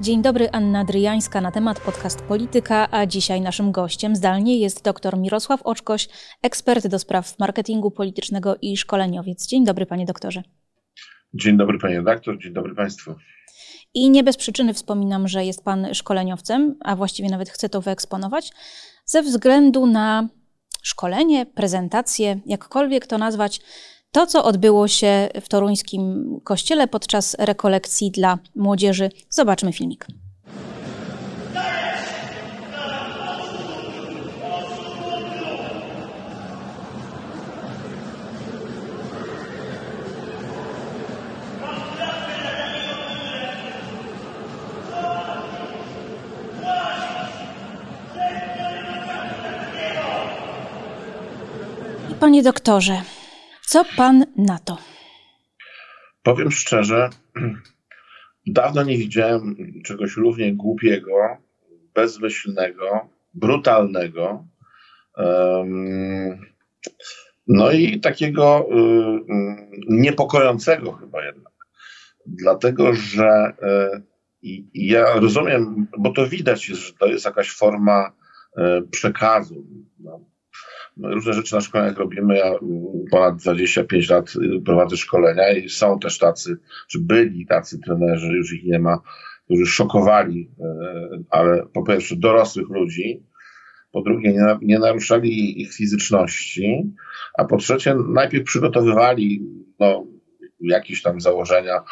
Dzień dobry, Anna Dryjańska na temat podcast Polityka, a dzisiaj naszym gościem zdalnie jest dr Mirosław Oczkoś, ekspert do spraw marketingu politycznego i szkoleniowiec. Dzień dobry, panie doktorze. Dzień dobry, panie redaktor, dzień dobry państwu. I nie bez przyczyny wspominam, że jest pan szkoleniowcem, a właściwie nawet chcę to wyeksponować, ze względu na szkolenie, prezentację, jakkolwiek to nazwać, to, co odbyło się w toruńskim kościele podczas rekolekcji dla młodzieży. Zobaczmy filmik. Panie doktorze, co pan na to? Powiem szczerze, dawno nie widziałem czegoś równie głupiego, bezmyślnego, brutalnego. No i takiego y, y, niepokojącego chyba jednak. Dlatego, że y, ja rozumiem, bo to widać, że to jest jakaś forma przekazu. No, różne rzeczy na szkoleniach robimy. Ja ponad 25 lat prowadzę szkolenia i są też tacy, czy byli tacy trenerzy, już ich nie ma, którzy szokowali, e, ale po pierwsze dorosłych ludzi, po drugie nie, nie naruszali ich fizyczności, a po trzecie najpierw przygotowywali no, jakieś tam założenia,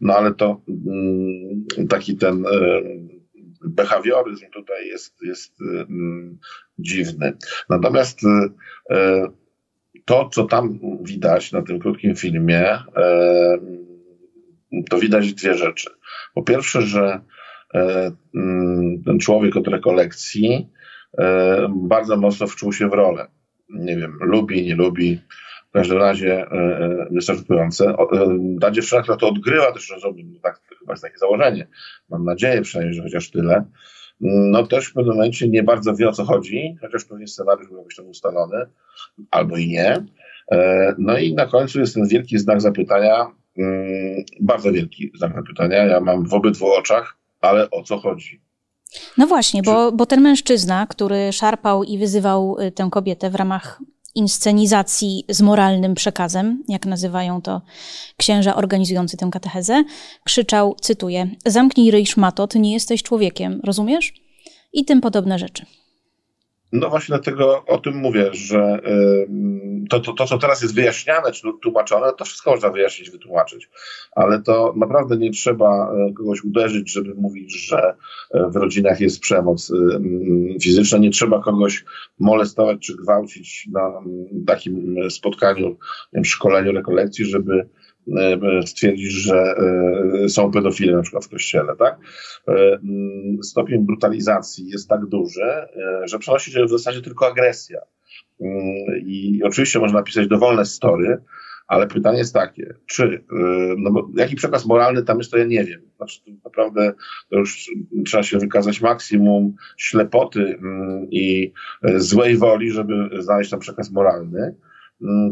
no ale to mm, taki ten e, behawioryzm tutaj jest, jest dziwny. Natomiast y, y, to, co tam widać na tym krótkim filmie, to widać dwie rzeczy. Po pierwsze, że mm, ten człowiek od rekolekcji bardzo mocno wczuł się w rolę. Nie wiem, lubi, nie lubi, w każdym razie wystarczające. Ta dziewczyna, która to odgrywa, też rozumiem, tak, chyba jest takie założenie. Mam nadzieję przynajmniej, że chociaż tyle no też w pewnym momencie nie bardzo wie o co chodzi, chociaż pewnie scenariusz był jakoś tam ustalony, albo i nie. E, no i na końcu jest ten wielki znak zapytania, mm, bardzo wielki znak zapytania. Ja mam w obydwu oczach, ale o co chodzi? No właśnie, bo, bo ten mężczyzna, który szarpał i wyzywał y, tę kobietę w ramach inscenizacji z moralnym przekazem, jak nazywają to księża organizujący tę katechezę, krzyczał, cytuję, zamknij ryj szmato, ty nie jesteś człowiekiem, rozumiesz? I tym podobne rzeczy. No właśnie dlatego o tym mówię, że to, to, to, co teraz jest wyjaśniane czy tłumaczone, to wszystko można wyjaśnić, wytłumaczyć. Ale to naprawdę nie trzeba e, kogoś uderzyć, żeby mówić, że e, w rodzinach jest przemoc fizyczna. Nie trzeba kogoś molestować czy gwałcić na takim spotkaniu, szkoleniu, rekolekcji, żeby E, stwierdzić, że e, są pedofile na przykład w kościele, tak? E, mm, stopień brutalizacji jest tak duży, że przenosi się w zasadzie tylko agresja. Mm, I oczywiście można napisać dowolne story, ale pytanie jest takie, czy, no bo jaki przekaz moralny tam jest, to ja nie wiem. Znaczy, naprawdę to już trzeba się wykazać maksimum ślepoty mm, i złej woli, żeby znaleźć tam przekaz moralny.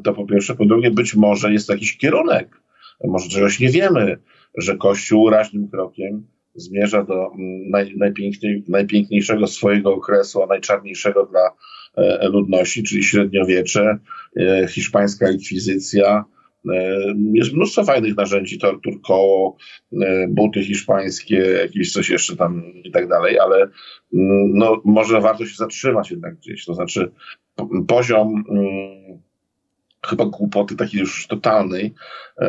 To po pierwsze. Po drugie, być może jest jakiś kierunek, może czegoś nie wiemy, że Kościół raźnym krokiem zmierza do mm, naj, najpiękniej, najpiękniejszego swojego okresu, a najczarniejszego dla e, ludności, czyli średniowiecze, e, hiszpańska inkwizycja. E, jest mnóstwo fajnych narzędzi, tortur, koło, buty hiszpańskie, jakieś coś jeszcze tam i tak dalej, ale mm, no, może warto się zatrzymać jednak gdzieś. To znaczy poziom mm, chyba głupoty takiej już totalnej e,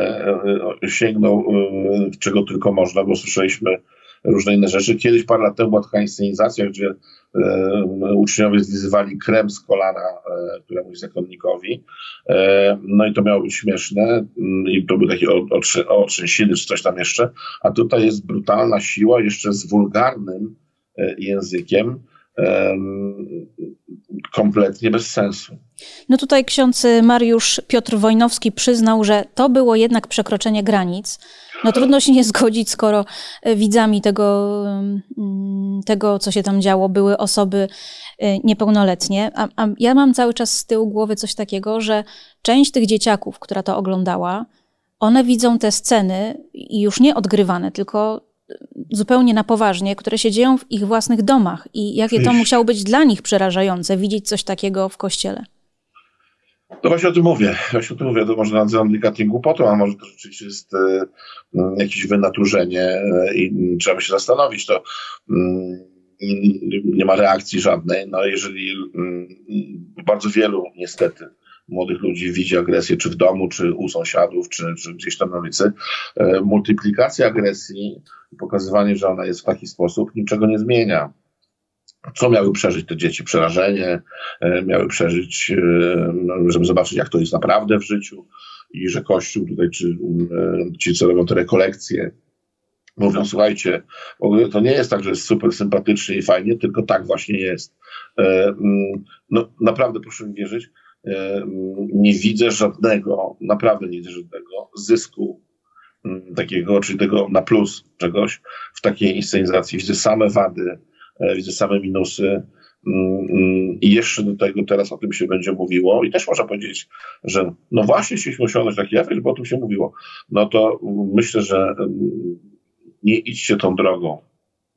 e, sięgnął e, czego tylko można, bo słyszeliśmy różne inne rzeczy. Kiedyś parę lat temu była taka inscenizacja, gdzie uczniowie zlizywali krem z kolana któremuś zakonnikowi. No i to miało być śmieszne mm, i to był taki otrzęsiny czy coś tam jeszcze. A tutaj jest brutalna siła jeszcze z wulgarnym językiem kompletnie bez sensu. No tutaj ksiądz Mariusz Piotr Wojnowski przyznał, że to było jednak przekroczenie granic. No trudno się nie zgodzić, skoro e, widzami tego, mm, tego co się tam działo, były osoby e, niepełnoletnie. A, a ja mam cały czas z tyłu głowy coś takiego, że część tych dzieciaków, która to oglądała, one widzą te sceny już nie odgrywane, tylko zupełnie na poważnie, które się dzieją w ich własnych domach i jakie to musiało być dla nich przerażające, widzieć coś takiego w kościele. No właśnie o tym mówię. Właśnie o tym mówię. To może nazywam delikatnie głupotą, a może to rzeczywiście jest e, jakieś wynaturzenie e, i trzeba by się zastanowić. To mm, nie ma reakcji żadnej. No jeżeli mm, bardzo wielu niestety młodych ludzi widzi agresję czy w domu, czy u sąsiadów, czy, czy gdzieś tam na ulicy, e, multiplikacja agresji, pokazywanie, że ona jest w taki sposób, niczego nie zmienia co miały przeżyć te dzieci? Przerażenie, e, miały przeżyć, e, no, żeby zobaczyć, jak to jest naprawdę w życiu i że Kościół tutaj, czy ci, co robią te rekolekcje, mówią, słuchajcie, to nie jest tak, że jest super sympatycznie i fajnie, tylko tak właśnie jest. Mm, no, naprawdę proszę mi wierzyć, nie widzę żadnego, naprawdę nie widzę żadnego zysku mm, takiego, czyli tego na plus czegoś w takiej inscenizacji. Widzę same wady, E, widzę same minusy. Mm, mm, I jeszcze do tego teraz o tym się będzie mówiło. I też można powiedzieć, że no właśnie chcieliśmy osiągnąć taki efekt, bo o tym się mówiło. No to myślę, że mm, nie idźcie tą drogą.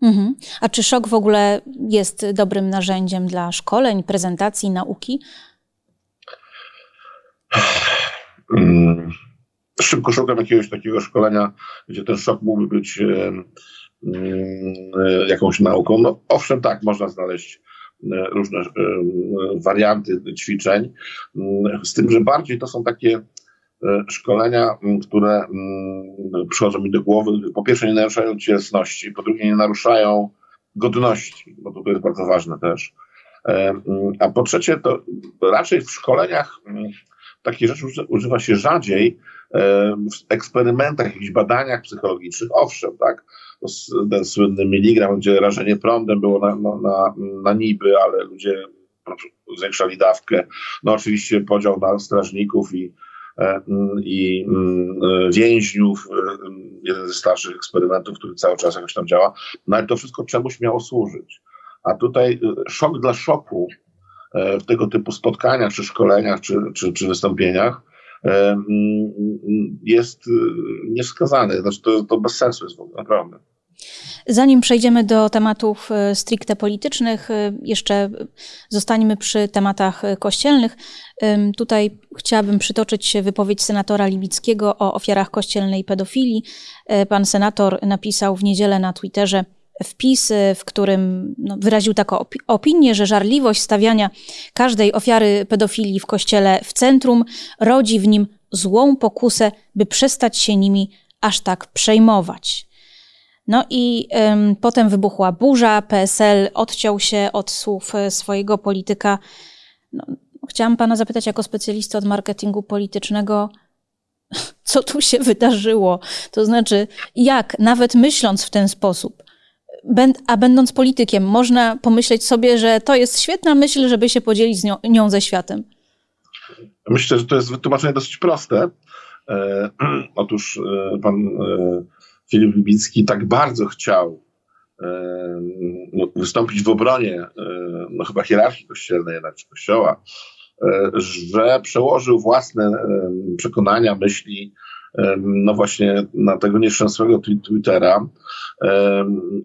Mhm. A czy szok w ogóle jest dobrym narzędziem dla szkoleń, prezentacji, nauki? Szybko szukam jakiegoś takiego szkolenia, gdzie ten szok mógłby być E, jakąś nauką. No owszem, tak, można znaleźć e, różne e, warianty ćwiczeń, z tym, że bardziej to są takie szkolenia, które przychodzą mi do głowy. Po pierwsze, nie naruszają cielesności, po drugie, nie naruszają godności, bo to jest bardzo ważne też. A po trzecie, to raczej w szkoleniach takie rzeczy używa się rzadziej w eksperymentach, jakichś badaniach psychologicznych, owszem, tak, ten słynny miligram, gdzie rażenie prądem było na, na, na, na niby, ale ludzie zwiększali dawkę. No oczywiście podział na strażników i, e, i mm, więźniów, e, jeden ze starszych eksperymentów, który cały czas jakoś tam działa, no ale to wszystko czemuś miało służyć. A tutaj e, szok dla szoku w tego typu spotkaniach, czy szkoleniach, czy, czy, czy wystąpieniach jest niewskazany. Znaczy to, to bez sensu jest w ogóle, naprawdę. Zanim przejdziemy do tematów e, stricte politycznych, e, jeszcze zostańmy przy tematach e, kościelnych. Tutaj chciałabym przytoczyć wypowiedź senatora Libickiego o ofiarach kościelnej pedofilii. Pan senator napisał w niedzielę na Twitterze wpis, w którym no, wyraził taką opinię, że żarliwość stawiania każdej ofiary pedofilii w kościele w centrum rodzi w nim złą pokusę, by przestać się nimi aż tak przejmować. No i ym, potem wybuchła burza, PSL odciął się od słów e, swojego polityka. No, chciałam pana zapytać jako specjalista od marketingu politycznego, co tu się wydarzyło? To znaczy, jak nawet myśląc w ten sposób, a będąc politykiem, można pomyśleć sobie, że to jest świetna myśl, żeby się podzielić nią, nią, ze światem? Myślę, że to jest wytłumaczenie dosyć proste. E, otóż e, pan e, Filip Libicki tak bardzo chciał e, no, wystąpić w obronie e, no, chyba hierarchii kościelnej jednak, czy kościoła, e, że przełożył własne przekonania, myśli no właśnie na tego nieszczęsnego Twittera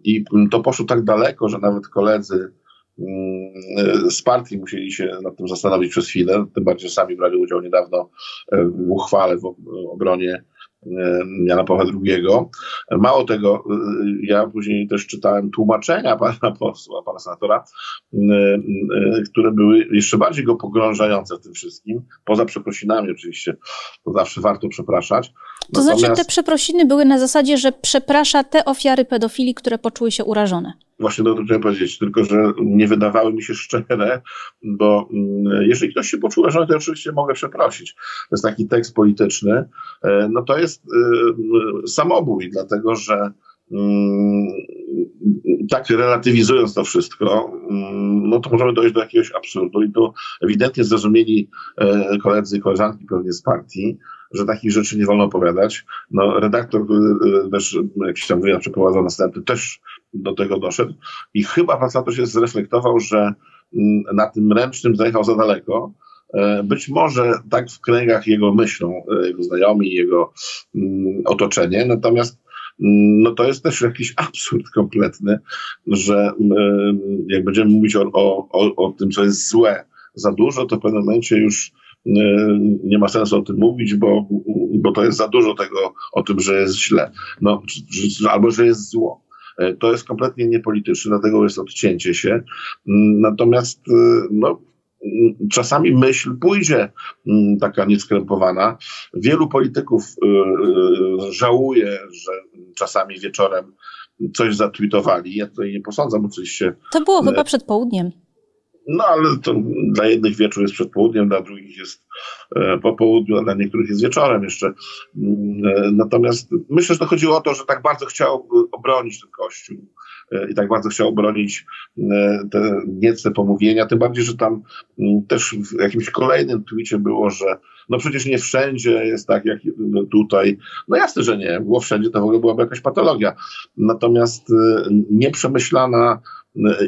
i to poszło tak daleko, że nawet koledzy mm, z partii musieli się nad tym zastanowić przez chwilę, tym bardziej sami brali udział niedawno w uchwale w obronie E, Jana Pawła II. Mało tego, e, ja później też czytałem tłumaczenia pana posła, pana senatora, e, które były jeszcze bardziej go pogrążające w tym wszystkim, poza przeprosinami oczywiście, to zawsze warto przepraszać. To Natomiast... znaczy te przeprosiny były na zasadzie, że przeprasza te ofiary pedofilii, które poczuły się urażone. Właśnie to chciałem powiedzieć, tylko że nie wydawały mi się szczere, bo mm, jeżeli ktoś się poczuł urażony, to oczywiście mogę przeprosić. To jest taki tekst polityczny. No to jest samobój, dlatego że mm, tak relatywizując to wszystko, mm, no to możemy dojść do jakiegoś absurdu i to ewidentnie zrozumieli e, koledzy i koleżanki pewnie z partii, że takich rzeczy nie wolno opowiadać. No, redaktor, e, też jakiś tam wywiad przeprowadzał następny, też do tego doszedł. I chyba facet się zreflektował, że mm, na tym ręcznym zajechał za daleko, E, być może tak w kręgach jego myślą, e, jego znajomi, jego mm, otoczenie, natomiast no to jest też jakiś absurd kompletny, że jak będziemy mówić o, o, o tym, co jest złe za dużo, to w pewnym momencie już nie ma sensu o tym mówić, bo, bo to jest za dużo tego o tym, że jest źle, no, albo że jest zło. E, to jest kompletnie niepolityczne, dlatego jest odcięcie się. Mm, natomiast e, no, mm, czasami myśl pójdzie mm, taka nieskrępowana. Wielu polityków e, żałuje, że czasami wieczorem coś zatwitowali. Ja tutaj nie posądzam oczywiście. To było chyba przed południem. No ale to dla jednych wieczór jest przed południem, dla drugich jest e, po południu, a dla niektórych jest wieczorem jeszcze. Mm, e, natomiast myślę, że to chodziło o to, że tak bardzo chciał obronić ten kościół e, i tak bardzo chciał obronić te niecne pomówienia, tym bardziej, że tam mm, też w jakimś kolejnym twicie było, że no przecież nie wszędzie jest tak jak tutaj. No jasne, że nie, było wszędzie, to w ogóle byłaby jakaś patologia. Natomiast nieprzemyślana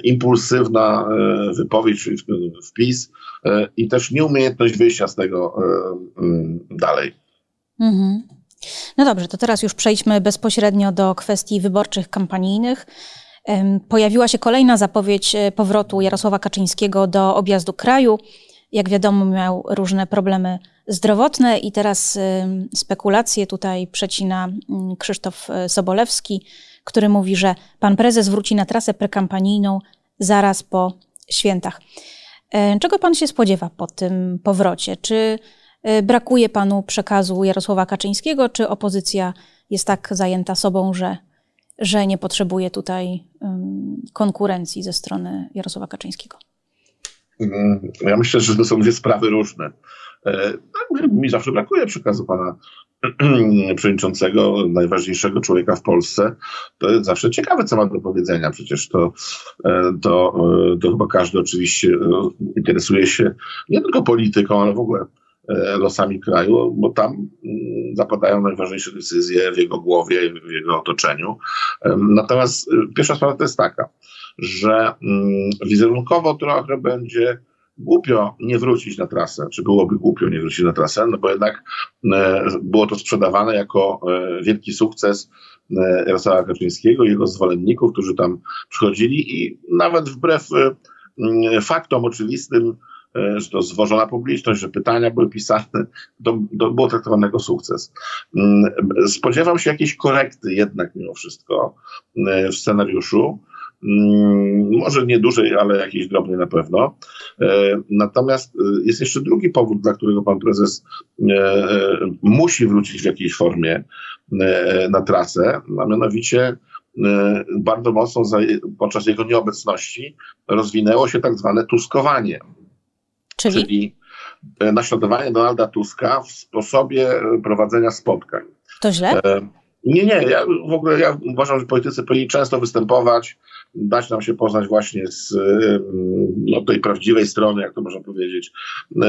impulsywna e, wypowiedź, wpis e, i też nieumiejętność wyjścia z tego e, dalej. Mhm. No dobrze, to teraz już przejdźmy bezpośrednio do kwestii wyborczych kampanijnych. Pojawiła się kolejna zapowiedź powrotu Jarosława Kaczyńskiego do objazdu kraju. Jak wiadomo, miał różne problemy zdrowotne i teraz spekulacje tutaj przecina Krzysztof Sobolewski który mówi, że pan prezes wróci na trasę prekampanijną zaraz po świętach. E, czego pan się spodziewa po tym powrocie? Czy e, brakuje panu przekazu Jarosława Kaczyńskiego, czy opozycja jest tak zajęta sobą, że, że nie potrzebuje tutaj konkurencji ze strony Jarosława Kaczyńskiego? Mm, ja myślę, że to są dwie sprawy różne. E, tak, mi zawsze brakuje przekazu pana przewodniczącego, najważniejszego człowieka w Polsce, to jest zawsze ciekawe, co ma do powiedzenia. Przecież to, e, to, e, to chyba każdy oczywiście e, interesuje się nie tylko polityką, ale w ogóle losami kraju, bo tam mm, zapadają najważniejsze decyzje w jego głowie, w jego otoczeniu. Natomiast pierwsza sprawa to jest taka, że mm, wizerunkowo trochę będzie głupio nie wrócić na trasę, czy byłoby głupio nie wrócić na trasę, no bo jednak e, było to sprzedawane jako e, wielki sukces e, Jarosława Kaczyńskiego i jego zwolenników, którzy tam przychodzili i nawet wbrew faktom oczywistym, że to zwożona publiczność, że pytania były pisane, to, to było traktowane jako sukces. Spodziewam się jakiejś korekty jednak mimo wszystko w scenariuszu, Mm, może nie dużej, ale jakiejś drobnej na pewno. E, natomiast e, jest jeszcze drugi powód, dla którego pan prezes e, musi wrócić w jakiejś formie na trasę, a mianowicie bardzo mocno podczas jego nieobecności rozwinęło się tak zwane tuskowanie. Czyli? Czyli naśladowanie Donalda Tuska w sposobie prowadzenia spotkań. To źle? Nie, nie. Ja w ogóle ja uważam, że politycy powinni często występować, dać nam się poznać właśnie z no, tej prawdziwej strony, jak to można powiedzieć.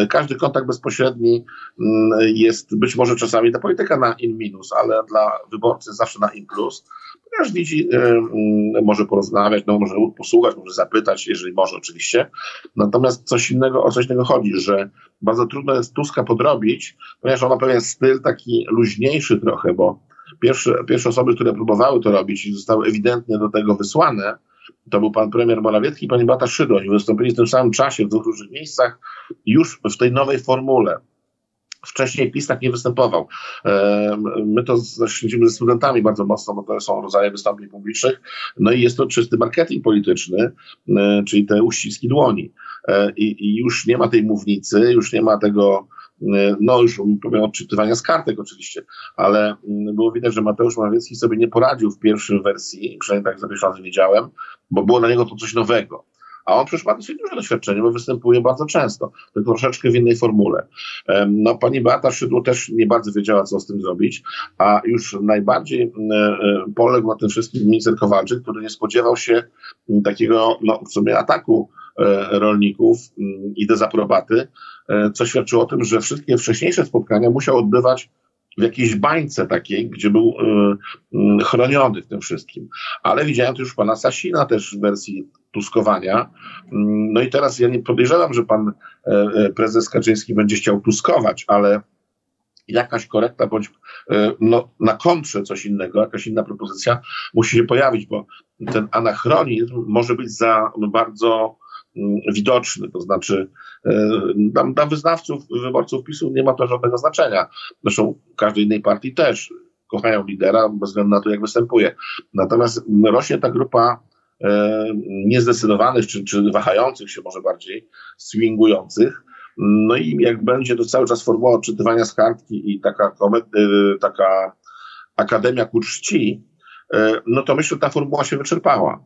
Każdy kontakt bezpośredni mm, jest być może czasami dla polityka na in minus, ale dla wyborcy zawsze na in plus, ponieważ widzi, może porozmawiać, no, może posłuchać, może zapytać, jeżeli może oczywiście. Natomiast coś innego, o coś innego chodzi, że bardzo trudno jest Tuska podrobić, ponieważ on ma pewien styl taki luźniejszy trochę, bo pierwsze, pierwsze osoby, które próbowały to robić i zostały ewidentnie do tego wysłane, to był pan premier Morawiecki i pani Bata Szydło. Oni wystąpili w tym samym czasie w dwóch różnych miejscach, już w tej nowej formule. Wcześniej PiS tak nie występował. My to śledzimy ze studentami bardzo mocno, bo to są rodzaje wystąpień publicznych. No i jest to czysty marketing polityczny, e, czyli te uściski dłoni. E, I, I już nie ma tej mównicy, już nie ma tego E, no już powiem odczytywania z kartek oczywiście, ale mm, było widać, że Mateusz Morawiecki sobie nie poradził w pierwszej wersji, przynajmniej tak za pierwszy raz wiedziałem, bo było na niego to coś nowego. A on przecież ma dosyć duże doświadczenie, bo występuje bardzo często, tylko troszeczkę w innej formule. No, pani Beata Szydło też nie bardzo wiedziała, co z tym zrobić, a już najbardziej e, poległ na tym wszystkim minister Kowalczyk, który nie spodziewał się takiego, no, w sumie ataku rolników i dezaprobaty, E, co świadczyło o tym, że wszystkie wcześniejsze spotkania musiał odbywać w jakiejś bańce takiej, gdzie był y, chroniony w tym wszystkim. Ale widziałem tu już pana Sasina też w wersji tuskowania. No i teraz ja nie podejrzewam, że pan prezes Kaczyński będzie chciał tuskować, ale jakaś korekta bądź e, no, na kontrze coś innego, jakaś inna propozycja musi się pojawić, bo ten anachronizm może być za bardzo mm, widoczny, to znaczy dla, dla wyznawców, wyborców PiSu nie ma to żadnego znaczenia. Zresztą każdej innej partii też kochają lidera bez względu na to, jak występuje. Natomiast rośnie ta grupa e, niezdecydowanych, czy, czy wahających się może bardziej, swingujących, no i jak będzie to cały czas formuła odczytywania z kartki i taka, y, taka akademia ku czci, no to myślę, że ta formuła się wyczerpała.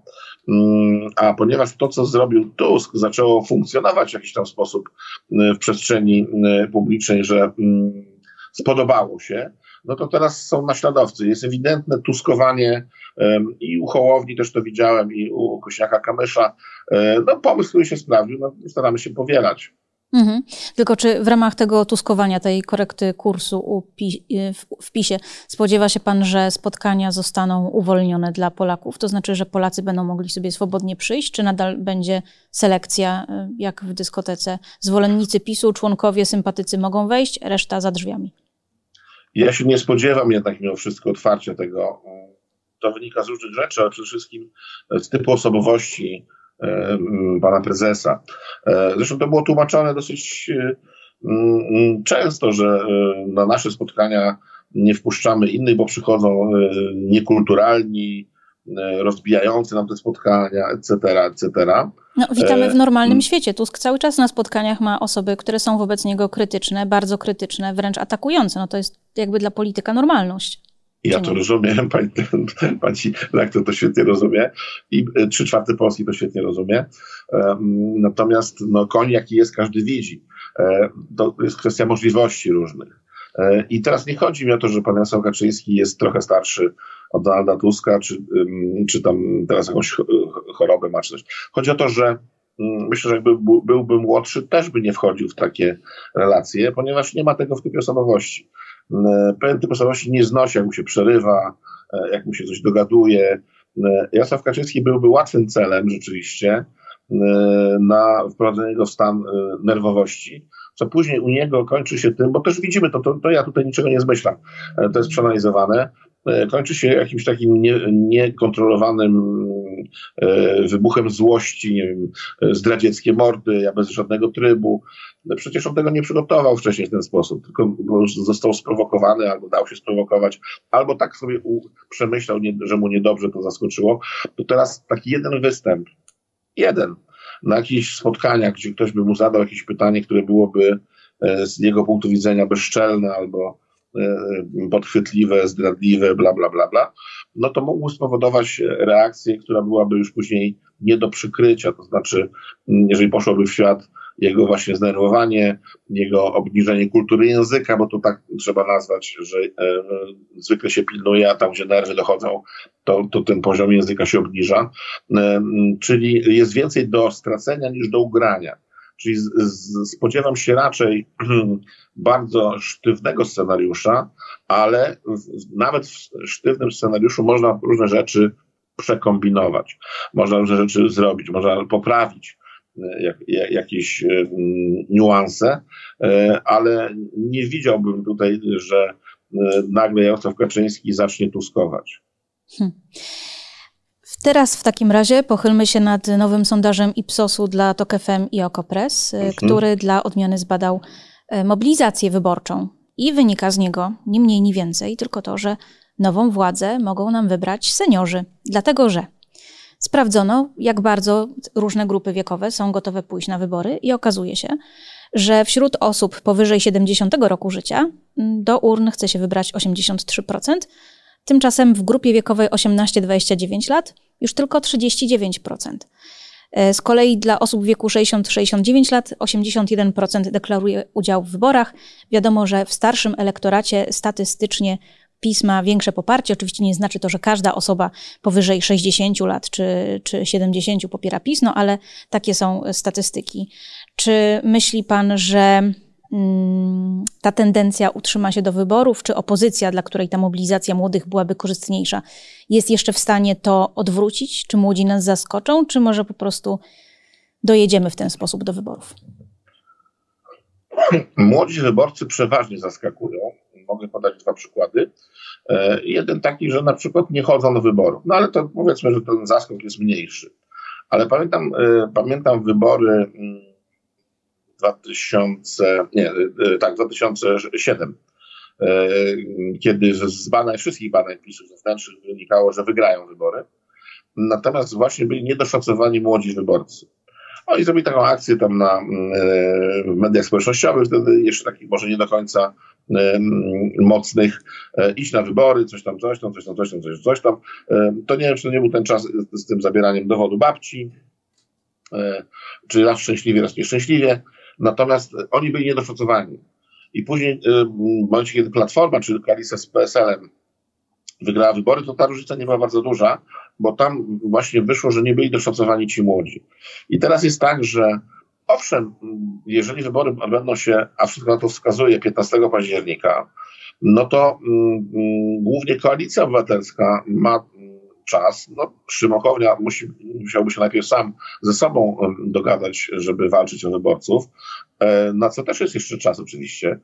Mm, a ponieważ to, co zrobił Tusk, zaczęło funkcjonować w jakiś tam sposób y, w przestrzeni publicznej, że mm, spodobało się, no to teraz są naśladowcy. Jest ewidentne tuskowanie i u Hołowni też to widziałem, i u Kośniaka Kamysza. No pomysł, który się sprawdził, no staramy się powielać. Mhm. Tylko czy w ramach tego tuskowania, tej korekty kursu w PiSie spodziewa się pan, że spotkania zostaną uwolnione dla Polaków? To znaczy, że Polacy będą mogli sobie swobodnie przyjść, czy nadal będzie selekcja, y, jak w dyskotece? Zwolennicy PiSu, członkowie, sympatycy mogą wejść, reszta za drzwiami. Ja się nie spodziewam jednak mimo wszystko otwarcia tego. To wynika z różnych rzeczy, ale przede wszystkim z typu osobowości pana prezesa. E, zresztą to było tłumaczone dosyć e, często, że na nasze spotkania nie wpuszczamy innych, bo przychodzą niekulturalni, rozbijający nam te spotkania, etc., etc. No, witamy w normalnym świecie. Tusk cały czas na spotkaniach ma osoby, które są wobec niego krytyczne, bardzo krytyczne, wręcz atakujące. No to jest jakby dla polityka normalność. Ja to rozumiem, pani, pani lektor to świetnie rozumie i e, trzy czwarte Polski to świetnie rozumie. Natomiast no, koń jaki jest, każdy widzi. E, to jest kwestia możliwości różnych. E, I teraz nie chodzi mi o to, że pan Jarosław Kaczyński jest trochę starszy od Donalda Tuska, czy, czy tam teraz jakąś chorobę ma, czy coś. Chodzi o to, że mm, myślę, że jakby byłby młodszy, też by nie wchodził w takie relacje, ponieważ nie ma tego w typie osobowości. E, pewien typ osobowości nie znosi, jak mu się przerywa, e, jak mu się coś dogaduje. E, Jarosław Kaczyński byłby łatwym celem rzeczywiście na wprowadzenie go w stan nerwowości, co później u niego kończy się tym, bo też widzimy to, to, to ja tutaj niczego nie zmyślam, to jest przeanalizowane, kończy się jakimś takim nie, niekontrolowanym wybuchem złości, nie wiem, zdradzieckie mordy, ja bez żadnego trybu, no przecież on tego nie przygotował wcześniej w ten sposób, tylko został sprowokowany, albo dał się sprowokować, albo tak sobie przemyślał, że mu niedobrze to zaskoczyło. To teraz taki jeden występ, jeden, na jakichś spotkaniach, gdzie ktoś by mu zadał jakieś pytanie, które byłoby e, z jego punktu widzenia bezczelne albo e, podchwytliwe, zdradliwe, bla, bla, bla, bla, no to mógł spowodować reakcję, która byłaby już później nie do przykrycia. To znaczy, jeżeli poszłoby w świat jego właśnie zdenerwowanie, jego obniżenie kultury języka, bo to tak trzeba nazwać, że e, zwykle się pilnuje, a tam, gdzie nerwy dochodzą, to, to ten poziom języka się obniża. E, czyli jest więcej do stracenia niż do ugrania. Czyli z, z, spodziewam się raczej bardzo sztywnego scenariusza, ale w, nawet w sztywnym scenariuszu można różne rzeczy przekombinować. Można różne rzeczy zrobić, można poprawić jak, jak, jakieś e, niuanse, e, ale nie widziałbym tutaj, że e, nagle Jarosław Kaczyński zacznie tuskować. Hmm. Teraz w takim razie pochylmy się nad nowym sondażem Ipsosu dla TOK FM i Okopres, mhm. który dla odmiany zbadał mobilizację wyborczą. I wynika z niego ni mniej, ni więcej, tylko to, że nową władzę mogą nam wybrać seniorzy. Dlatego, że sprawdzono, jak bardzo różne grupy wiekowe są gotowe pójść na wybory, i okazuje się, że wśród osób powyżej 70 roku życia do urn chce się wybrać 83%, tymczasem w grupie wiekowej 18-29 lat już tylko 39%. E, z kolei dla osób w wieku 60-69 lat 81% deklaruje udział w wyborach. Wiadomo, że w starszym elektoracie statystycznie PiS ma większe poparcie. Oczywiście nie znaczy to, że każda osoba powyżej 60 lat czy, czy 70 popiera PiS, no ale takie są statystyki. Czy myśli pan, że ta tendencja utrzyma się do wyborów, czy opozycja, dla której ta mobilizacja młodych byłaby korzystniejsza, jest jeszcze w stanie to odwrócić? Czy młodzi nas zaskoczą, czy może po prostu dojedziemy w ten sposób do wyborów? Młodzi wyborcy przeważnie zaskakują Mogę podać dwa przykłady. Jeden taki, że na przykład nie chodzą do wyborów. No ale to powiedzmy, że ten zaskok jest mniejszy. Ale pamiętam, pamiętam wybory 2000, mm, nie, tak, 2007 kiedy z badań, wszystkich badań PiSu zewnętrznych wynikało, że wygrają wybory. Natomiast właśnie byli niedoszacowani młodzi wyborcy. Oni zrobili taką akcję tam na e, mediach społecznościowych, wtedy jeszcze takich może nie do końca e, mocnych, e, iść na wybory, coś tam, coś tam, coś tam, coś tam, coś, coś tam. To nie wiem, czy to nie był ten czas z tym zabieraniem dowodu babci, czy raz szczęśliwie, raz nieszczęśliwie. Natomiast oni byli niedoszacowani. I później, w momencie, kiedy Platforma, czy koalicja z PSL-em wygrała wybory, to ta różnica nie była bardzo duża, bo tam właśnie wyszło, że nie byli doszacowani ci młodzi. I teraz jest tak, że owszem, jeżeli wybory będą się, a wszystko na to wskazuje 15 października, no to mm, głównie koalicja obywatelska ma czas. No, Szymokownia musi, musiałby się najpierw sam ze sobą dogadać, żeby walczyć o wyborców, e, na co też jest jeszcze czas oczywiście.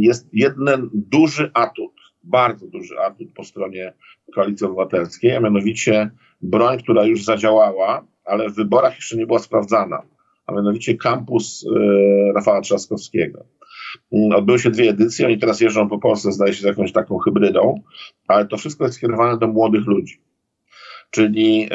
Jest jeden duży atut bardzo duży atut po stronie Koalicji Obywatelskiej, a mianowicie broń, która już zadziałała, ale w wyborach jeszcze nie była sprawdzana, a mianowicie kampus e, Rafała Trzaskowskiego. Mm, odbyły się dwie edycje, oni teraz jeżdżą po Polsce, zdaje się, z jakąś taką hybrydą, ale to wszystko jest skierowane do młodych ludzi. Czyli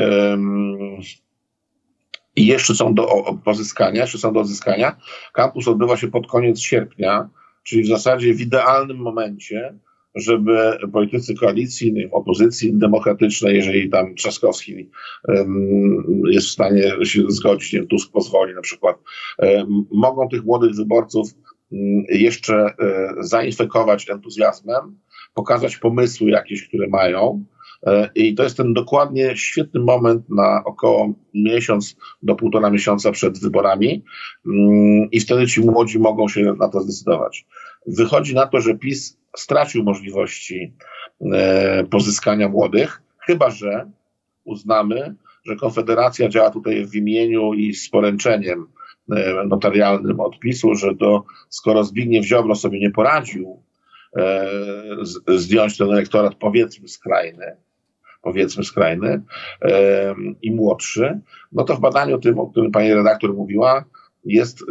jeszcze są do pozyskania, jeszcze są do odzyskania. Kampus odbywa się pod koniec sierpnia, czyli w zasadzie w idealnym momencie, żeby politycy koalicji, opozycji demokratycznej, jeżeli tam Trzaskowski um, jest w stanie się zgodzić, nie Tusk pozwoli na przykład, um, mogą tych młodych wyborców um, jeszcze e, zainfekować entuzjazmem, pokazać pomysły jakieś, które mają. E, I to jest ten dokładnie świetny moment na około miesiąc do półtora miesiąca przed wyborami, mm, i wtedy ci młodzi mogą się na to zdecydować. Wychodzi na to, że PiS stracił możliwości e, pozyskania młodych, chyba że uznamy, że Konfederacja działa tutaj w imieniu i z poręczeniem e, notarialnym odpisu, że to skoro Zbigniew Ziobro sobie nie poradził e, zdjąć ten elektorat powiedzmy skrajny, powiedzmy skrajny i młodszy, no to w badaniu tym, o którym pani redaktor mówiła, jest,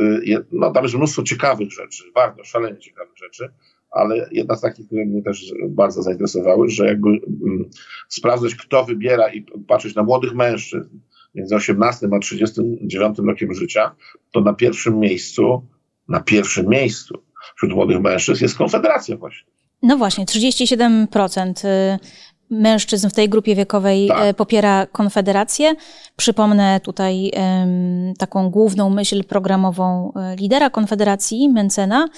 no tam jest mnóstwo ciekawych rzeczy, bardzo szalenie ciekawych rzeczy, ale jedna z takich, które mnie też bardzo zainteresowały, że jakby mm, sprawdzać, kto wybiera i patrzeć na młodych mężczyzn między 18 a 39 rokiem życia, to na pierwszym miejscu, na pierwszym miejscu wśród młodych mężczyzn jest Konfederacja właśnie. No właśnie, 37% y, mężczyzn w tej grupie wiekowej tak. Y, popiera Konfederację. Przypomnę tutaj um, taką główną myśl programową y, lidera Konfederacji, Mencena,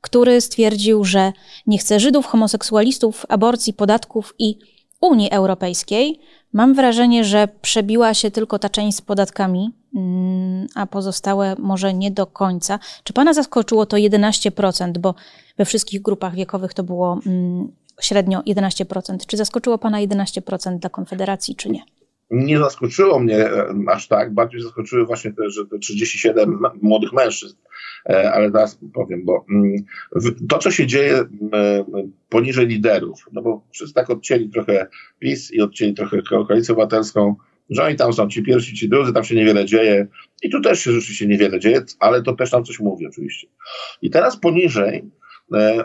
który stwierdził, że nie chce Żydów, homoseksualistów, aborcji, podatków i Unii Europejskiej. Mam wrażenie, że przebiła się tylko ta część z podatkami, mm, a pozostałe może nie do końca. Czy Pana zaskoczyło to 11%, bo we wszystkich grupach wiekowych to było mm, średnio 11%. Czy zaskoczyło Pana 11% dla Konfederacji, czy nie? nie zaskoczyło mnie e, aż tak. Bardziej zaskoczyły właśnie te, że te 37 młodych mężczyzn. E, ale teraz powiem, bo mm, to, co się dzieje poniżej liderów, no bo wszyscy tak odcięli trochę PiS i odcięli trochę koalicję obywatelską, że oni tam są ci pierwsi, ci drudzy, tam się niewiele dzieje. I tu też się rzeczywiście niewiele dzieje, ale to też tam coś mówi oczywiście. I teraz poniżej e,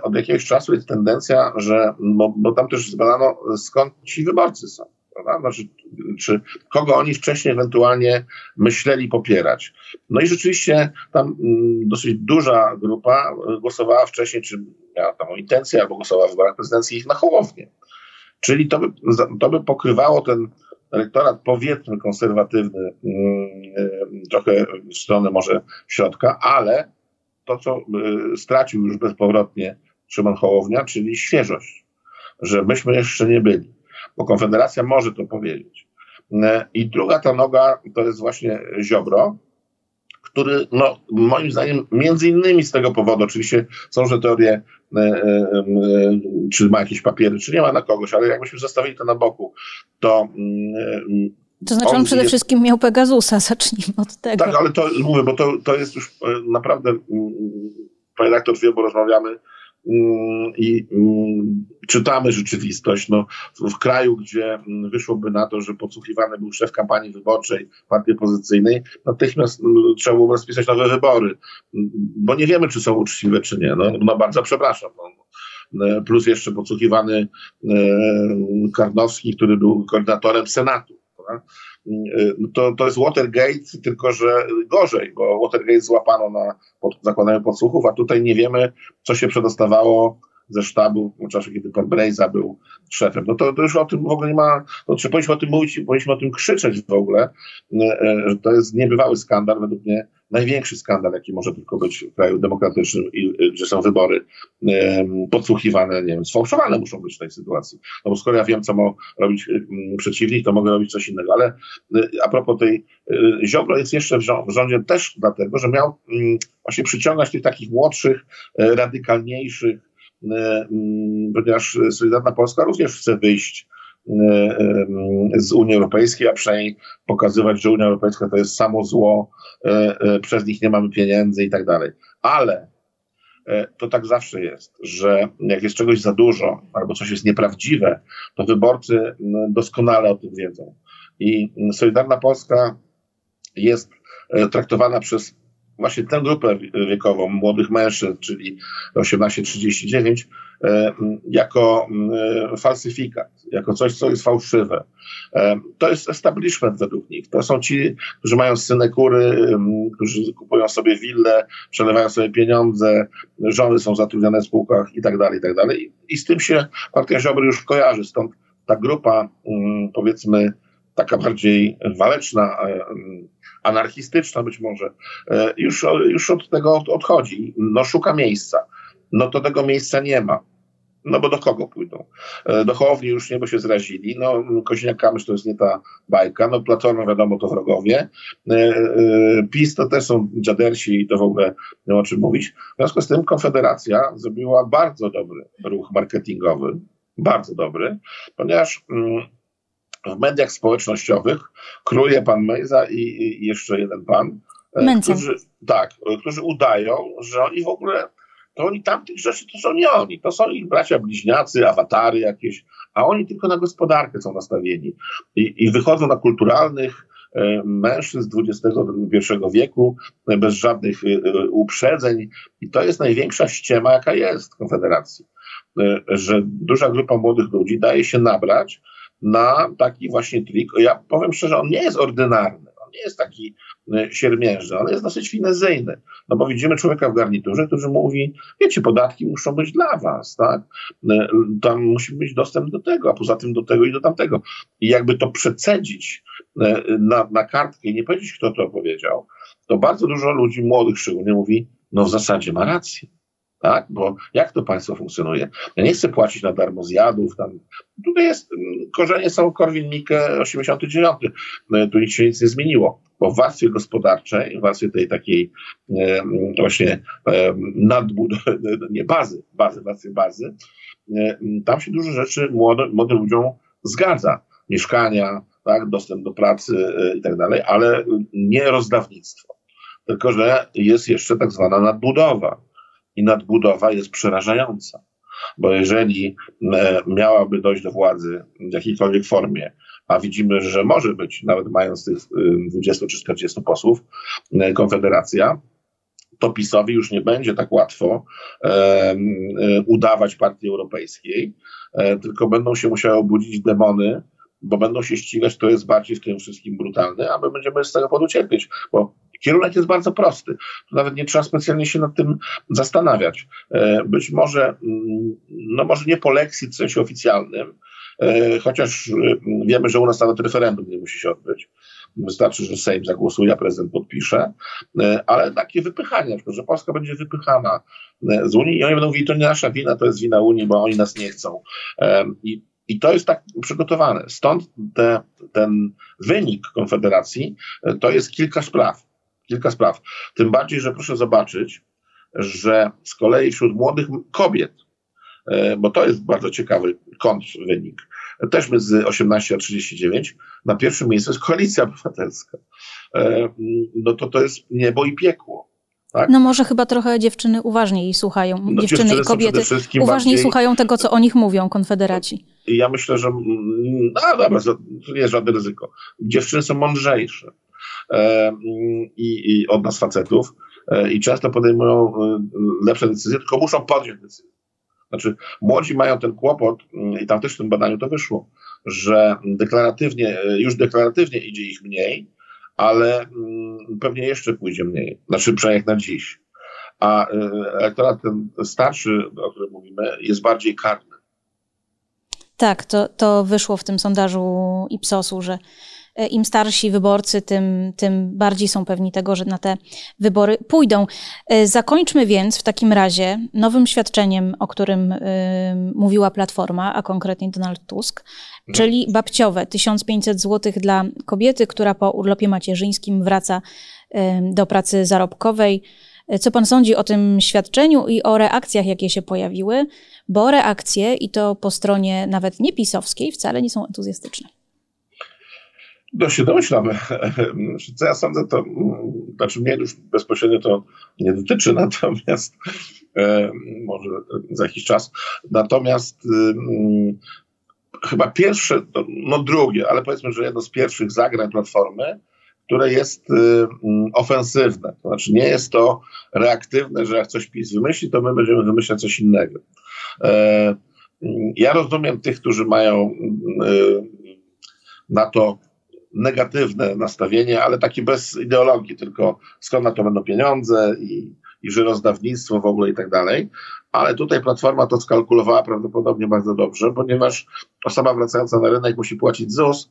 od jakiegoś czasu jest tendencja, że, bo, bo tam też zbadano skąd ci wyborcy są? Znaczy, czy kogo oni wcześniej ewentualnie myśleli popierać. No i rzeczywiście tam mm, dosyć duża grupa głosowała wcześniej, czy miała tam intencję, albo głosowała w wyborach prezydenckich na Hołownię. Czyli to by, to by pokrywało ten elektorat powiedzmy konserwatywny, mm, trochę w stronę może środka, ale to, co y, stracił już bezpowrotnie Szymon Hołownia, czyli świeżość, że myśmy jeszcze nie byli bo Konfederacja może to powiedzieć. E, I druga ta noga to jest właśnie Ziobro, który, no, moim zdaniem, między innymi z tego powodu, oczywiście są że teorie, e, czy ma jakieś papiery, czy nie ma na kogoś, ale jakbyśmy zostawili to na boku, to. Mm, to znaczy, on, on przede jest, wszystkim miał Pegasusa, zacznijmy od tego. Tak, ale to mówię, bo to, to jest już naprawdę, panie redaktor wie, bo rozmawiamy mm, i mm, czytamy rzeczywistość. No, w kraju, gdzie wyszłoby na to, że podsłuchiwany był szef kampanii wyborczej partii opozycyjnej, natychmiast trzeba było rozpisać nowe wybory, bo nie wiemy, czy są uczciwe, czy nie. No, no bardzo przepraszam. No. Plus jeszcze podsłuchiwany e, Karnowski, który był koordynatorem Senatu. To, to jest Watergate, tylko że gorzej, bo Watergate złapano na pod, zakładaniu podsłuchów, a tutaj nie wiemy, co się przedostawało ze sztabu w czasie, kiedy pan Brejza był szefem. No to, to już o tym w ogóle nie ma, to czy powinniśmy o tym mówić, powinniśmy o tym krzyczeć w ogóle, e, że to jest niebywały skandal, według mnie największy skandal, jaki może tylko być w kraju demokratycznym, i, gdzie są wybory podsłuchiwane, nie wiem, sfałszowane muszą być w tej sytuacji. No bo skoro ja wiem, co ma robić przeciwnik, to mogę robić coś innego. Ale a propos tej, Ziobro jest jeszcze w rządzie też dlatego, że miał właśnie przyciągać tych takich młodszych, radykalniejszych, ponieważ Solidarna Polska również chce wyjść z Unii Europejskiej, a przynajmniej pokazywać, że Unia Europejska to jest samo zło, e, e, przez nich nie mamy pieniędzy i tak dalej. Ale e, to tak zawsze jest, że jak jest czegoś za dużo albo coś jest nieprawdziwe, to wyborcy doskonale o tym wiedzą. I Solidarna Polska jest traktowana przez właśnie tę grupę wiekową młodych mężczyzn, czyli 18-39, e, jako e, falsyfikat, jako coś, co jest fałszywe. E, to jest establishment według nich. To są ci, którzy mają synekury, którzy kupują sobie wille, przelewają sobie pieniądze, żony są zatrudnione w spółkach i tak dalej, i tak dalej. I z tym się partia Ziobry już kojarzy. Stąd ta grupa, powiedzmy, taka bardziej waleczna, anarchistyczna być może, e, już, już od tego odchodzi. No szuka miejsca. No to tego miejsca nie ma. No bo do kogo pójdą? E, do Hołowni już nie, bo się zrazili. No Koźniak-Kamysz to jest nie ta bajka. No Platforma wiadomo to wrogowie. E, PiS to też są dziadersi i to w ogóle nie o czym mówić. W związku z tym Konfederacja zrobiła bardzo dobry ruch marketingowy. Bardzo dobry, ponieważ mm, w mediach społecznościowych króluje pan Mejza i, i jeszcze jeden pan, e, którzy, tak, którzy udają, że oni w ogóle, to oni tamtych rzeczy to są nie oni, to są ich bracia bliźniacy, awatary jakieś, a oni tylko na gospodarkę są nastawieni i, i wychodzą na kulturalnych e, mężczyzn XXI wieku e, bez żadnych uprzedzeń i to jest największa ściema, jaka jest w Konfederacji, że duża grupa młodych ludzi daje się nabrać na taki właśnie trik. Ja powiem szczerze, on nie jest ordynarny, on nie jest taki e, siermiężny, on jest dosyć finezyjny. No bo widzimy człowieka w garniturze, który mówi, wiecie, podatki muszą być dla was, tak? E, tam musi być dostęp do tego, a poza tym do tego i do tamtego. I jakby to przecedzić e, na, na kartkę i nie powiedzieć, kto to powiedział, to bardzo dużo ludzi, młodych szczególnie, mówi, no w zasadzie ma rację tak? Bo jak to państwo funkcjonuje? Ja nie chcę płacić na darmo zjadów. Tam. Tutaj jest, mm, korzenie są Korwin-Mikke 89. No, tu nic się nic nie zmieniło, bo w warstwie gospodarczej, w warstwie tej takiej e, właśnie e, nadbudowy, nie bazy, bazy, warstwie bazy, e, tam się dużo rzeczy młodym, młodym ludziom zgadza. Mieszkania, tak, dostęp do pracy e, i tak dalej, ale nie rozdawnictwo. Tylko, że jest jeszcze tak zwana nadbudowa i nadbudowa jest przerażająca. Bo jeżeli e, miałaby dojść do władzy w jakiejkolwiek formie, a widzimy, że może być, nawet mając tych 20 y, czy 40 posłów, e, Konfederacja, to PiSowi już nie będzie tak łatwo e, udawać partii europejskiej, tylko będą się musiały obudzić demony, bo będą się ścigać, kto jest bardziej w tym wszystkim brutalny, a my będziemy z tego powodu cierpieć, bo Kierunek jest bardzo prosty. Tu nawet nie trzeba specjalnie się nad tym zastanawiać. E, być może, mm, no może nie po lekcji w sensie oficjalnym, e, chociaż e, wiemy, że u nas nawet referendum nie musi się odbyć. Wystarczy, że Sejm zagłosuje, a prezydent podpisze, ale takie wypychanie, że Polska będzie wypychana z Unii i oni będą mówili, to nie nasza wina, to jest wina Unii, bo oni nas nie chcą. I, i to jest tak przygotowane. Stąd te, ten wynik Konfederacji to jest kilka spraw kilka spraw. Tym bardziej, że proszę zobaczyć, że z kolei wśród młodych kobiet, e, bo to jest bardzo ciekawy kontrwynik, też między 18 a 39, na pierwszym miejscu jest koalicja obywatelska. E, no to to jest niebo i piekło. Tak? No może chyba trochę dziewczyny uważniej słuchają, no, dziewczyny, dziewczyny i kobiety uważniej bardziej... słuchają tego, co o nich mówią konfederaci. I ja myślę, że no dobra, to nie jest żadne ryzyko. Dziewczyny są mądrzejsze i, i od nas facetów e, i często podejmują e, lepsze decyzje, tylko muszą podjąć decyzję. Znaczy, młodzi mają ten kłopot, mm, i tam też w tym badaniu to wyszło, że deklaratywnie, już deklaratywnie idzie ich mniej, ale mm, pewnie jeszcze pójdzie mniej. Znaczy, przynajmniej jak na dziś. A elektorat ten starszy, o którym mówimy, jest bardziej karny. Tak, to, to wyszło w tym sondażu Ipsosu, że E, im starsi wyborcy, tym, tym bardziej są pewni tego, że na te wybory pójdą. E, zakończmy więc w takim razie nowym świadczeniem, o którym y, mówiła Platforma, a konkretnie Donald Tusk, mhm. czyli babciowe 1500 zł dla kobiety, która po urlopie macierzyńskim wraca y, do pracy zarobkowej. Co pan sądzi o tym świadczeniu i o reakcjach, jakie się pojawiły? Bo reakcje, i to po stronie nawet niepisowskiej, wcale nie są entuzjastyczne. No się domyślamy. Co ja sądzę, to znaczy mnie już bezpośrednio to nie dotyczy, natomiast e, może za jakiś czas. Natomiast e, chyba pierwsze, no, drugie, ale powiedzmy, że jedno z pierwszych zagrań Platformy, które jest e, ofensywne. To znaczy nie jest to reaktywne, że jak coś PiS wymyśli, to my będziemy wymyślać coś innego. E, ja rozumiem tych, którzy mają e, na to negatywne nastawienie, ale takie bez ideologii, tylko skąd na to będą pieniądze i, i że rozdawnictwo w ogóle i tak dalej. Ale tutaj Platforma to skalkulowała prawdopodobnie bardzo dobrze, ponieważ osoba wracająca na rynek musi płacić ZUS,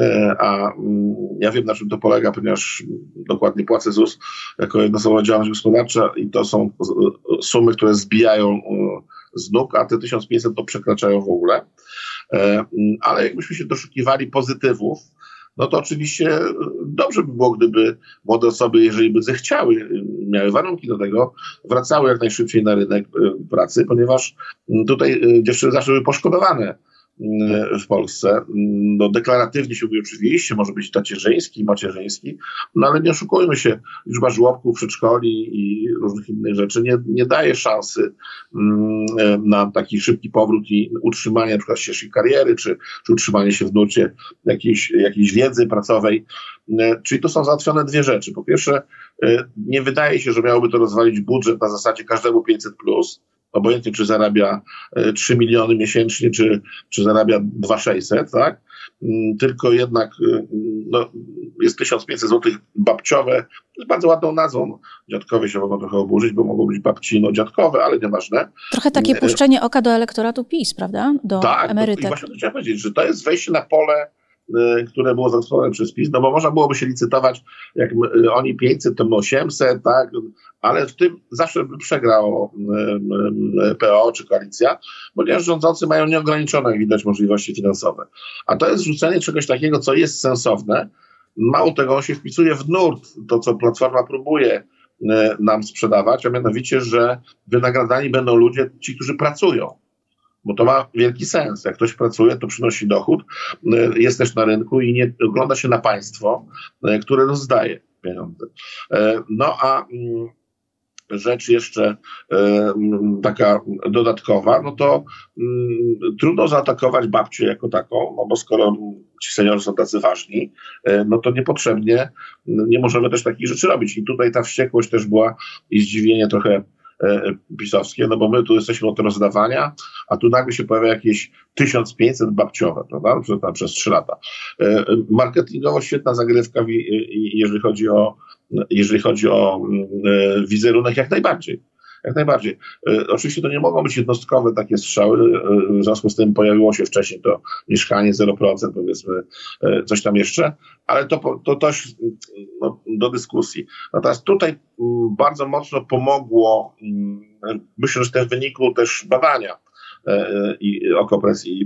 e, a mm, ja wiem na czym to polega, ponieważ dokładnie płacę ZUS jako jednoosobowa działalność gospodarcza i to są sumy, które zbijają e, z nóg, a te 1500 to przekraczają w ogóle. E, ale jakbyśmy się doszukiwali pozytywów, no to oczywiście e, dobrze by było, gdyby młode osoby, jeżeli by zechciały, e, miały warunki do tego, wracały jak najszybciej na rynek e, pracy, ponieważ tutaj dziewczyny zawsze były poszkodowane w Polsce. No, deklaratywnie się mówi oczywiście, może być tacierzyński, macierzyński, no ale nie oszukujmy się, liczba żłobków, przedszkoli i różnych innych rzeczy nie, nie daje szansy mm, na taki szybki powrót i utrzymanie na przykład ścieżki kariery, czy, czy utrzymanie się w nurcie jakiejś, jakiejś wiedzy pracowej. E, czyli to są załatwione dwie rzeczy. Po pierwsze, e, nie wydaje się, że miałoby to rozwalić budżet na zasadzie każdemu 500 plus, obojętnie czy zarabia 3 e, miliony miesięcznie, czy, czy zarabia 2600, tak? Mm, tylko jednak e, no, jest 1500 zł babciowe, z bardzo ładną nazwą. Dziadkowie się mogą trochę oburzyć, bo mogą być babci, no dziadkowe, ale nieważne. Trochę takie mm, e, puszczenie oka do elektoratu PiS, prawda? Do tak, emerytek. Tak, właśnie to chciałem powiedzieć, że to jest wejście na pole Y, które było zastosowane przez PiS, no bo można byłoby się licytować, jak y, oni 500, to my 800, tak, ale w tym zawsze by przegrał y, PO czy koalicja, ponieważ rządzący mają nieograniczone, widać, możliwości finansowe. A to jest rzucenie czegoś takiego, co jest sensowne. Mało tego, on się wpisuje w nurt, to co Platforma próbuje nam sprzedawać, a mianowicie, że wynagradani będą ludzie, ci, którzy pracują bo to ma wielki sens. Jak ktoś pracuje, to przynosi dochód, e, jest też na rynku i nie ogląda się na państwo, e, które rozdaje pieniądze. E, no a mm, rzecz jeszcze taka dodatkowa, no to mm, trudno zaatakować babcię jako taką, no bo skoro ci seniorzy są tacy ważni, no to niepotrzebnie nie możemy też takich rzeczy robić. I tutaj ta wściekłość też była i zdziwienie trochę pisowskie, no bo my tu jesteśmy od rozdawania, a tu nagle się pojawia jakieś 1500 babciowe, prawda, przez, przez 3 lata. E, marketingowo świetna zagrywka, jeżeli chodzi o, jeżeli chodzi o mm, e, wizerunek, jak najbardziej. Jak najbardziej. E, oczywiście to nie mogą być jednostkowe takie strzały, e, w związku z tym pojawiło się wcześniej to mieszkanie 0%, powiedzmy e, coś tam jeszcze, ale to, to też no, do dyskusji. Natomiast tutaj mm, bardzo mocno pomogło, mm, myślę, że w wyniku też badania i Okopres i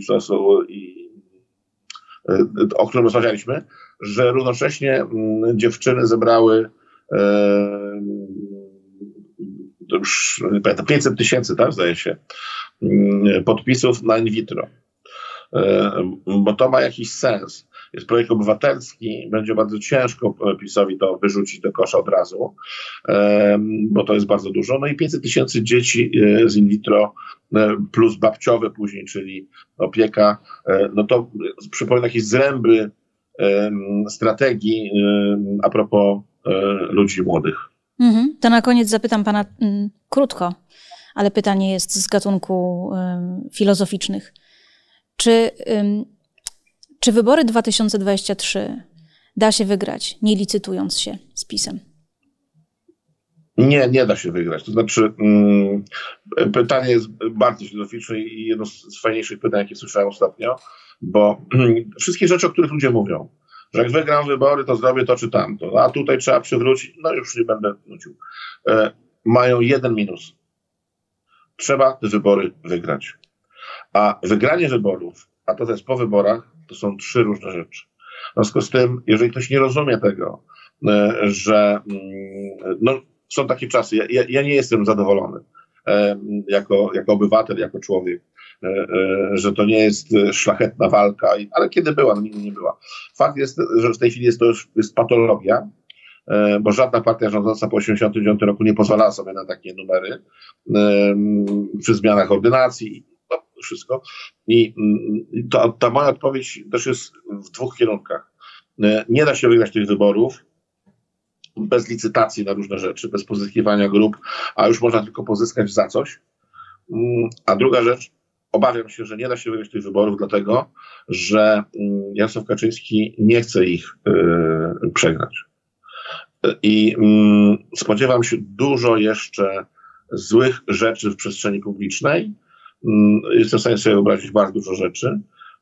i o którym rozmawialiśmy, że równocześnie mm, dziewczyny zebrały to już pamiętam, 500 tysięcy, tak, zdaje się, podpisów na in vitro. E, bo to ma jakiś sens. Jest projekt obywatelski, będzie bardzo ciężko PiSowi to wyrzucić do kosza od razu, bo to jest bardzo dużo. No i 500 tysięcy dzieci e, z in vitro plus babciowe później, czyli opieka, no to przypomina jakieś zręby strategii a propos ludzi młodych. Mhm. To na koniec zapytam pana mm, krótko, ale pytanie jest z gatunku filozoficznych. Czy, czy wybory 2023 da się wygrać, nie licytując się z PiSem? Nie, nie da się wygrać. To znaczy, mm, pytanie jest bardzo filozoficzne i jedno z fajniejszych pytań, jakie słyszałem ostatnio, bo wszystkie rzeczy, o których ludzie mówią, że jak wygram wybory, to zrobię to czy tamto, a tutaj trzeba przywrócić, no już nie będę nucił, e, mają jeden minus. Trzeba te wybory wygrać. A wygranie wyborów, a to jest po wyborach, to są trzy różne rzeczy. W związku z tym, jeżeli ktoś nie rozumie tego, e, że mm, no, są takie czasy, ja, ja nie jestem zadowolony e, jako, jako obywatel, jako człowiek, e, że to nie jest szlachetna walka, ale kiedy była, no nigdy nie była. Fakt jest, że w tej chwili jest to już jest patologia, bo żadna partia rządząca po 1989 roku nie pozwalała sobie na takie numery przy zmianach ordynacji wszystko. I mm, ta, ta moja odpowiedź też jest w dwóch kierunkach. E, nie da się wygrać tych wyborów bez licytacji na różne rzeczy, bez pozyskiwania grup, a już można tylko pozyskać za coś. Mm, a druga rzecz, obawiam się, że nie da się wygrać tych wyborów, dlatego że mm, Jarosław Kaczyński nie chce ich yy, przegrać. I yy, spodziewam się dużo jeszcze złych rzeczy w przestrzeni publicznej, jestem w stanie sobie wyobrazić bardzo dużo rzeczy.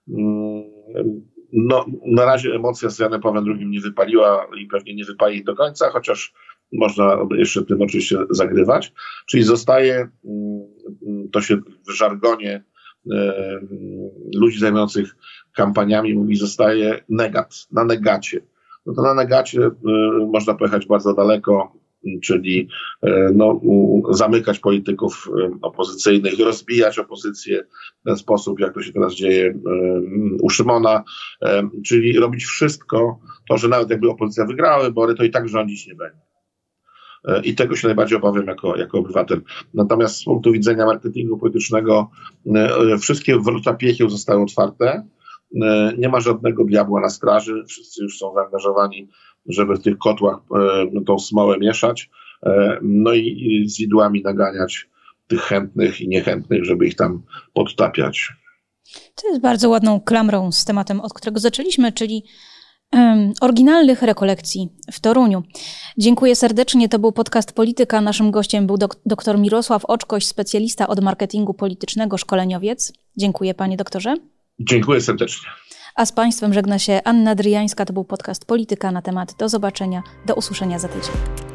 Mm, no, na razie emocja z Janem Pawłem II nie wypaliła i pewnie nie wypali do końca, chociaż można jeszcze tym oczywiście zagrywać. Czyli zostaje, mm, to się w żargonie e, ludzi zajmujących kampaniami mówi, zostaje negat, na negacie. No to na negacie e, można pojechać bardzo daleko, czyli e, no, zamykać polityków e, opozycyjnych, rozbijać opozycję w ten sposób, jak to się teraz dzieje e, u Szymona, czyli robić wszystko, to, że nawet jakby opozycja wygrała wybory, to i tak rządzić nie będzie. I tego się najbardziej obawiam jako, jako obywatel. Natomiast z punktu widzenia marketingu politycznego wszystkie wrota piekieł zostały otwarte. Nie ma żadnego diabła na straży. Wszyscy już są zaangażowani żeby w tych kotłach e, tą smołę mieszać, e, no i z widłami naganiać tych chętnych i niechętnych, żeby ich tam podtapiać. To jest bardzo ładną klamrą z tematem, od którego zaczęliśmy, czyli oryginalnych rekolekcji w Toruniu. Dziękuję serdecznie. To był podcast Polityka. Naszym gościem był dok dr Mirosław Oczkoś, specjalista od marketingu politycznego, szkoleniowiec. Dziękuję panie doktorze. Dziękuję serdecznie. A z Państwem żegna się Anna Dryjańska. To był podcast Polityka na temat. Do zobaczenia, do usłyszenia za tydzień.